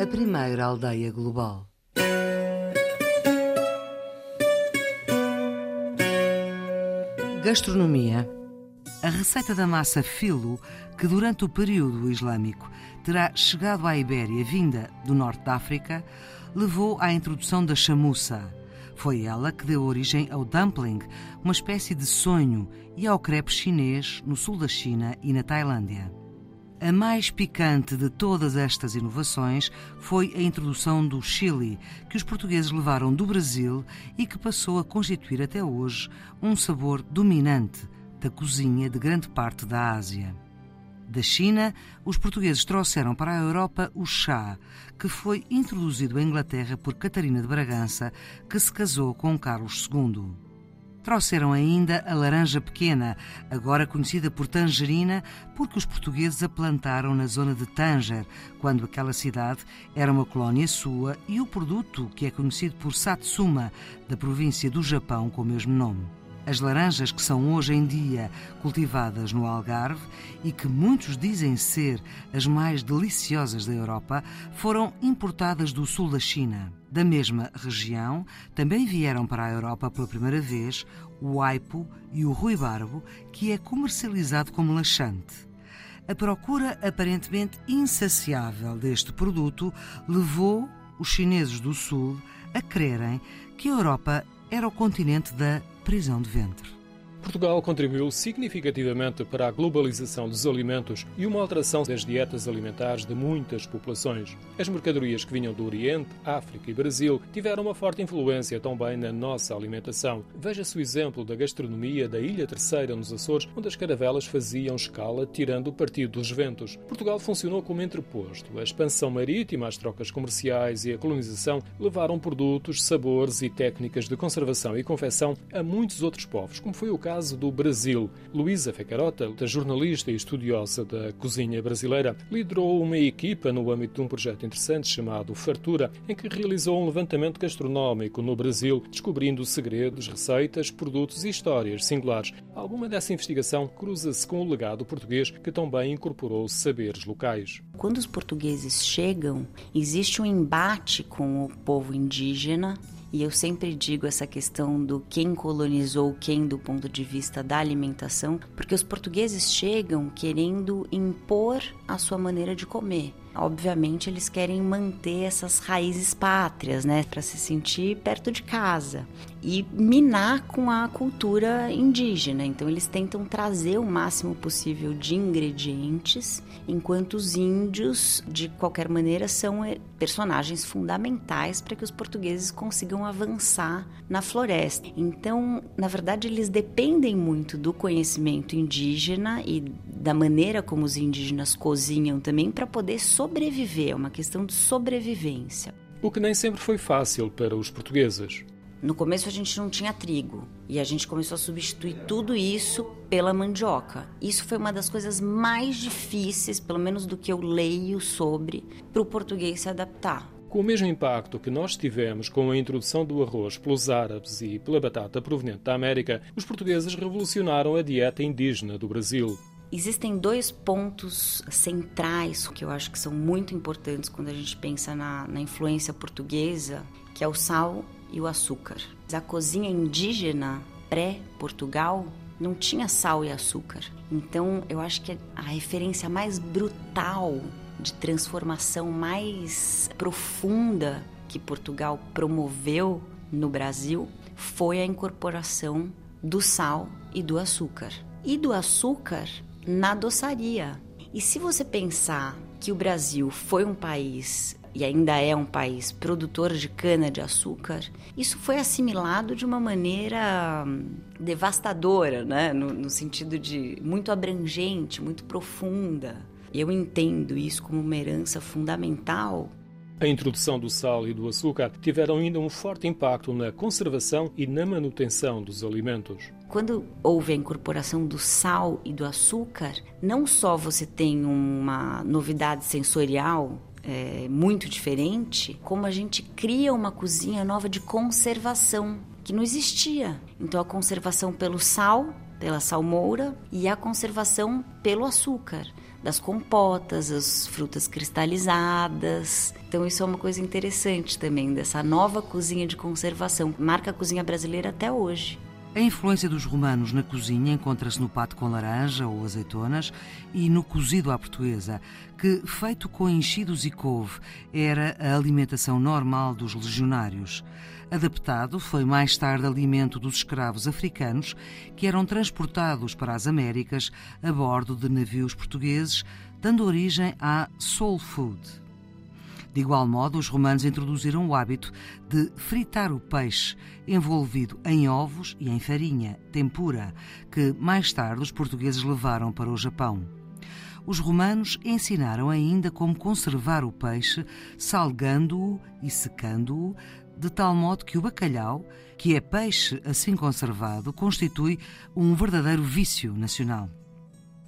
a primeira aldeia global. Gastronomia. A receita da massa filo, que durante o período islâmico terá chegado à Ibéria vinda do norte da África, levou à introdução da chamuça. Foi ela que deu origem ao dumpling, uma espécie de sonho, e ao crepe chinês no sul da China e na Tailândia. A mais picante de todas estas inovações foi a introdução do chili, que os portugueses levaram do Brasil e que passou a constituir até hoje um sabor dominante da cozinha de grande parte da Ásia. Da China, os portugueses trouxeram para a Europa o chá, que foi introduzido à Inglaterra por Catarina de Bragança, que se casou com Carlos II. Trouxeram ainda a laranja pequena, agora conhecida por tangerina, porque os portugueses a plantaram na zona de Tanger, quando aquela cidade era uma colónia sua, e o produto, que é conhecido por Satsuma, da província do Japão com o mesmo nome. As laranjas que são hoje em dia cultivadas no Algarve e que muitos dizem ser as mais deliciosas da Europa foram importadas do sul da China. Da mesma região, também vieram para a Europa pela primeira vez o aipo e o ruibarbo, que é comercializado como laxante. A procura aparentemente insaciável deste produto levou os chineses do Sul a crerem que a Europa era o continente da prisão de ventre. Portugal contribuiu significativamente para a globalização dos alimentos e uma alteração das dietas alimentares de muitas populações. As mercadorias que vinham do Oriente, África e Brasil tiveram uma forte influência também na nossa alimentação. Veja-se o exemplo da gastronomia da Ilha Terceira, nos Açores, onde as caravelas faziam escala tirando partido dos ventos. Portugal funcionou como entreposto. A expansão marítima, as trocas comerciais e a colonização levaram produtos, sabores e técnicas de conservação e confecção a muitos outros povos, como foi o caso caso do Brasil. Luísa Fecarota, jornalista e estudiosa da cozinha brasileira, liderou uma equipa no âmbito de um projeto interessante chamado Fartura, em que realizou um levantamento gastronómico no Brasil, descobrindo segredos, receitas, produtos e histórias singulares. Alguma dessa investigação cruza-se com o legado português, que também incorporou saberes locais. Quando os portugueses chegam, existe um embate com o povo indígena e eu sempre digo essa questão do quem colonizou quem do ponto de vista da alimentação, porque os portugueses chegam querendo impor a sua maneira de comer obviamente eles querem manter essas raízes pátrias, né, para se sentir perto de casa e minar com a cultura indígena. Então eles tentam trazer o máximo possível de ingredientes, enquanto os índios, de qualquer maneira, são eh, personagens fundamentais para que os portugueses consigam avançar na floresta. Então, na verdade, eles dependem muito do conhecimento indígena e da maneira como os indígenas cozinham também para poder sobreviver, é uma questão de sobrevivência. O que nem sempre foi fácil para os portugueses. No começo a gente não tinha trigo e a gente começou a substituir tudo isso pela mandioca. Isso foi uma das coisas mais difíceis, pelo menos do que eu leio sobre, para o português se adaptar. Com o mesmo impacto que nós tivemos com a introdução do arroz pelos árabes e pela batata proveniente da América, os portugueses revolucionaram a dieta indígena do Brasil. Existem dois pontos centrais que eu acho que são muito importantes quando a gente pensa na, na influência portuguesa, que é o sal e o açúcar. A cozinha indígena pré-Portugal não tinha sal e açúcar. Então, eu acho que a referência mais brutal de transformação mais profunda que Portugal promoveu no Brasil foi a incorporação do sal e do açúcar. E do açúcar na doçaria. E se você pensar que o Brasil foi um país e ainda é um país produtor de cana-de-açúcar, isso foi assimilado de uma maneira hum, devastadora, né? no, no sentido de muito abrangente, muito profunda. Eu entendo isso como uma herança fundamental a introdução do sal e do açúcar tiveram ainda um forte impacto na conservação e na manutenção dos alimentos. Quando houve a incorporação do sal e do açúcar, não só você tem uma novidade sensorial é, muito diferente, como a gente cria uma cozinha nova de conservação que não existia. Então a conservação pelo sal pela salmoura e a conservação pelo açúcar das compotas, as frutas cristalizadas. Então isso é uma coisa interessante também dessa nova cozinha de conservação. Marca a cozinha brasileira até hoje. A influência dos romanos na cozinha encontra-se no pato com laranja ou azeitonas e no cozido à portuguesa, que, feito com enchidos e couve, era a alimentação normal dos legionários. Adaptado, foi mais tarde alimento dos escravos africanos que eram transportados para as Américas a bordo de navios portugueses, dando origem à soul food. De igual modo, os romanos introduziram o hábito de fritar o peixe, envolvido em ovos e em farinha, tempura, que mais tarde os portugueses levaram para o Japão. Os romanos ensinaram ainda como conservar o peixe, salgando-o e secando-o, de tal modo que o bacalhau, que é peixe assim conservado, constitui um verdadeiro vício nacional.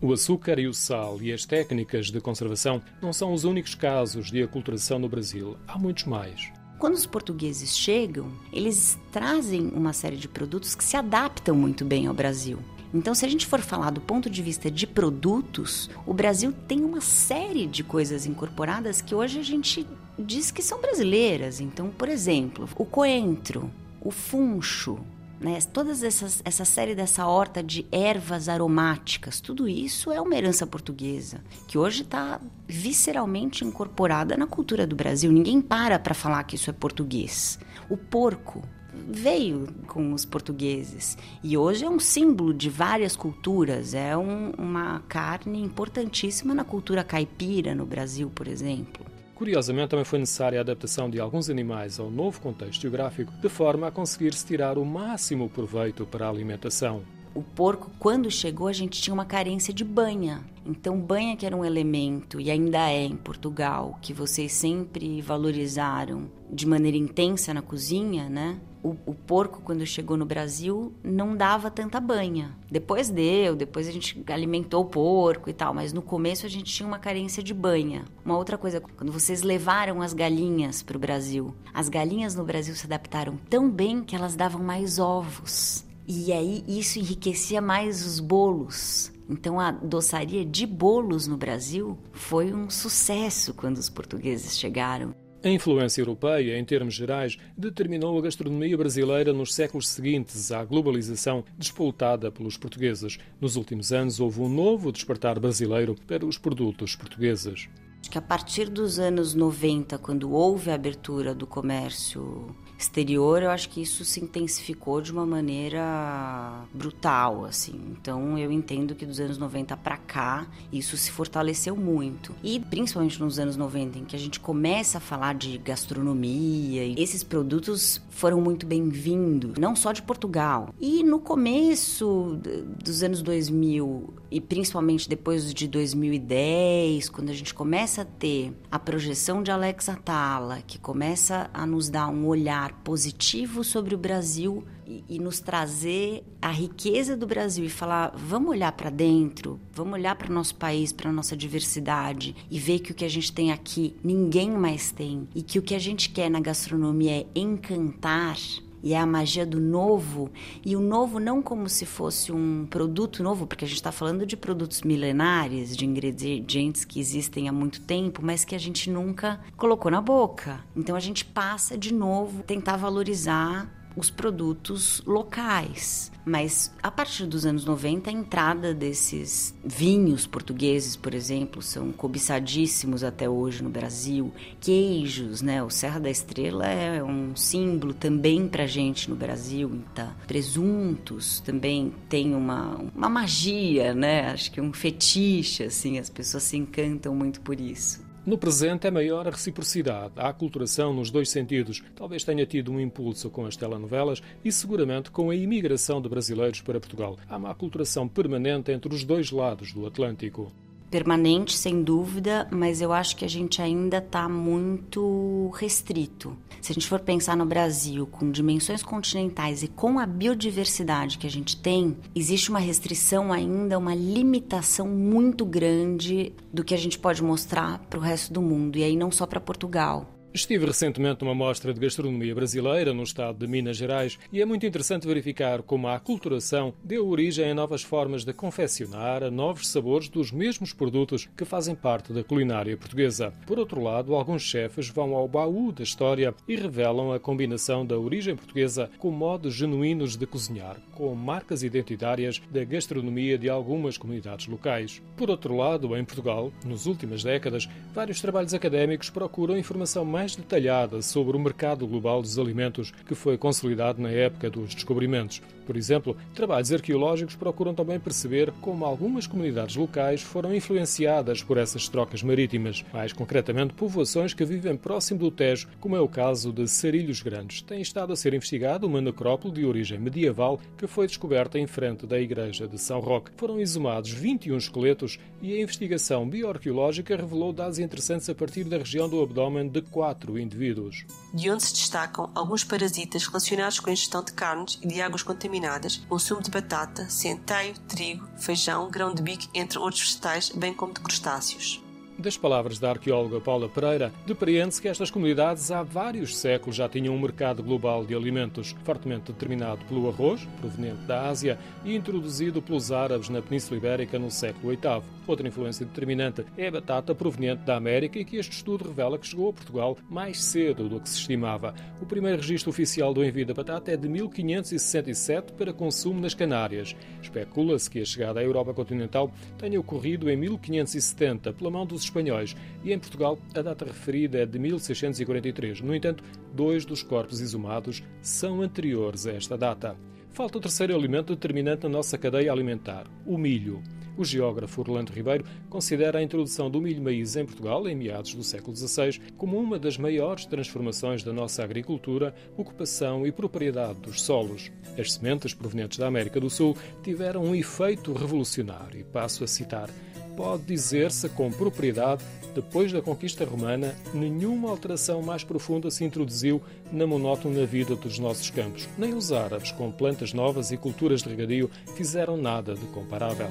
O açúcar e o sal e as técnicas de conservação não são os únicos casos de aculturação no Brasil. Há muitos mais. Quando os portugueses chegam, eles trazem uma série de produtos que se adaptam muito bem ao Brasil. Então, se a gente for falar do ponto de vista de produtos, o Brasil tem uma série de coisas incorporadas que hoje a gente diz que são brasileiras. Então, por exemplo, o coentro, o funcho, né? Todas essa série dessa horta de ervas aromáticas, tudo isso é uma herança portuguesa, que hoje está visceralmente incorporada na cultura do Brasil. Ninguém para para falar que isso é português. O porco veio com os portugueses e hoje é um símbolo de várias culturas. É um, uma carne importantíssima na cultura caipira no Brasil, por exemplo. Curiosamente, também foi necessária a adaptação de alguns animais ao novo contexto geográfico, de forma a conseguir-se tirar o máximo proveito para a alimentação. O porco, quando chegou, a gente tinha uma carência de banha. Então, banha que era um elemento, e ainda é em Portugal, que vocês sempre valorizaram de maneira intensa na cozinha, né? O, o, porco, quando chegou no Brasil, não dava tanta banha. Depois deu, depois a gente alimentou o porco e tal, mas no começo a gente tinha uma carência de banha. Uma outra coisa, quando vocês levaram as galinhas para o Brasil, as galinhas no Brasil se adaptaram tão bem que elas davam mais ovos. E aí isso enriquecia mais os bolos. Então a doçaria de bolos no Brasil foi um sucesso quando os portugueses chegaram. A influência europeia, em termos gerais, determinou a gastronomia brasileira nos séculos seguintes à globalização despoltada pelos portugueses. Nos últimos anos houve um novo despertar brasileiro para os produtos portugueses. Acho que a partir dos anos 90, quando houve a abertura do comércio exterior, eu acho que isso se intensificou de uma maneira brutal, assim. Então, eu entendo que dos anos 90 para cá, isso se fortaleceu muito. E principalmente nos anos 90, em que a gente começa a falar de gastronomia, esses produtos foram muito bem-vindos, não só de Portugal. E no começo dos anos 2000 e principalmente depois de 2010, quando a gente começa a ter a projeção de Alex Atala, que começa a nos dar um olhar positivo sobre o Brasil e, e nos trazer a riqueza do Brasil e falar, vamos olhar para dentro, vamos olhar para o nosso país, para a nossa diversidade e ver que o que a gente tem aqui ninguém mais tem e que o que a gente quer na gastronomia é encantar e é a magia do novo, e o novo não como se fosse um produto novo, porque a gente está falando de produtos milenares, de ingredientes que existem há muito tempo, mas que a gente nunca colocou na boca. Então a gente passa de novo tentar valorizar os produtos locais. Mas a partir dos anos 90, a entrada desses vinhos portugueses, por exemplo, são cobiçadíssimos até hoje no Brasil. Queijos, né? O Serra da Estrela é um símbolo também para gente no Brasil. Então, presuntos também tem uma, uma magia, né? Acho que um fetiche, assim, as pessoas se encantam muito por isso. No presente é maior a reciprocidade, a aculturação nos dois sentidos. Talvez tenha tido um impulso com as telenovelas e seguramente com a imigração de brasileiros para Portugal. Há uma aculturação permanente entre os dois lados do Atlântico permanente, sem dúvida, mas eu acho que a gente ainda está muito restrito. Se a gente for pensar no Brasil com dimensões continentais e com a biodiversidade que a gente tem, existe uma restrição ainda, uma limitação muito grande do que a gente pode mostrar para o resto do mundo, e aí não só para Portugal. Estive recentemente numa mostra de gastronomia brasileira no estado de Minas Gerais e é muito interessante verificar como a aculturação deu origem a novas formas de confeccionar, a novos sabores dos mesmos produtos que fazem parte da culinária portuguesa. Por outro lado, alguns chefes vão ao baú da história e revelam a combinação da origem portuguesa com modos genuínos de cozinhar, com marcas identitárias da gastronomia de algumas comunidades locais. Por outro lado, em Portugal, nas últimas décadas, vários trabalhos académicos procuram informação mais mais detalhada sobre o mercado global dos alimentos que foi consolidado na época dos descobrimentos. Por exemplo, trabalhos arqueológicos procuram também perceber como algumas comunidades locais foram influenciadas por essas trocas marítimas, mais concretamente povoações que vivem próximo do Tejo, como é o caso de Sarilhos Grandes. Tem estado a ser investigado uma necrópole de origem medieval que foi descoberta em frente da igreja de São Roque. Foram exumados 21 esqueletos e a investigação bioarqueológica revelou dados interessantes a partir da região do abdômen de quatro indivíduos. De onde se destacam alguns parasitas relacionados com a ingestão de carnes e de águas contaminadas consumo de batata, centeio, trigo, feijão, grão de bico, entre outros vegetais, bem como de crustáceos. Das palavras da arqueóloga Paula Pereira, depreende-se que estas comunidades há vários séculos já tinham um mercado global de alimentos, fortemente determinado pelo arroz, proveniente da Ásia, e introduzido pelos árabes na Península Ibérica no século VIII. Outra influência determinante é a batata proveniente da América e que este estudo revela que chegou a Portugal mais cedo do que se estimava. O primeiro registro oficial do envio da batata é de 1567 para consumo nas Canárias. Especula-se que a chegada à Europa continental tenha ocorrido em 1570 pela mão dos espanhóis e em Portugal a data referida é de 1643. No entanto, dois dos corpos exumados são anteriores a esta data. Falta o terceiro alimento determinante na nossa cadeia alimentar, o milho. O geógrafo Orlando Ribeiro considera a introdução do milho-maíz em Portugal, em meados do século XVI, como uma das maiores transformações da nossa agricultura, ocupação e propriedade dos solos. As sementes provenientes da América do Sul tiveram um efeito revolucionário, e passo a citar pode dizer-se com propriedade, depois da conquista romana, nenhuma alteração mais profunda se introduziu na monótona vida dos nossos campos. Nem os árabes, com plantas novas e culturas de regadio, fizeram nada de comparável.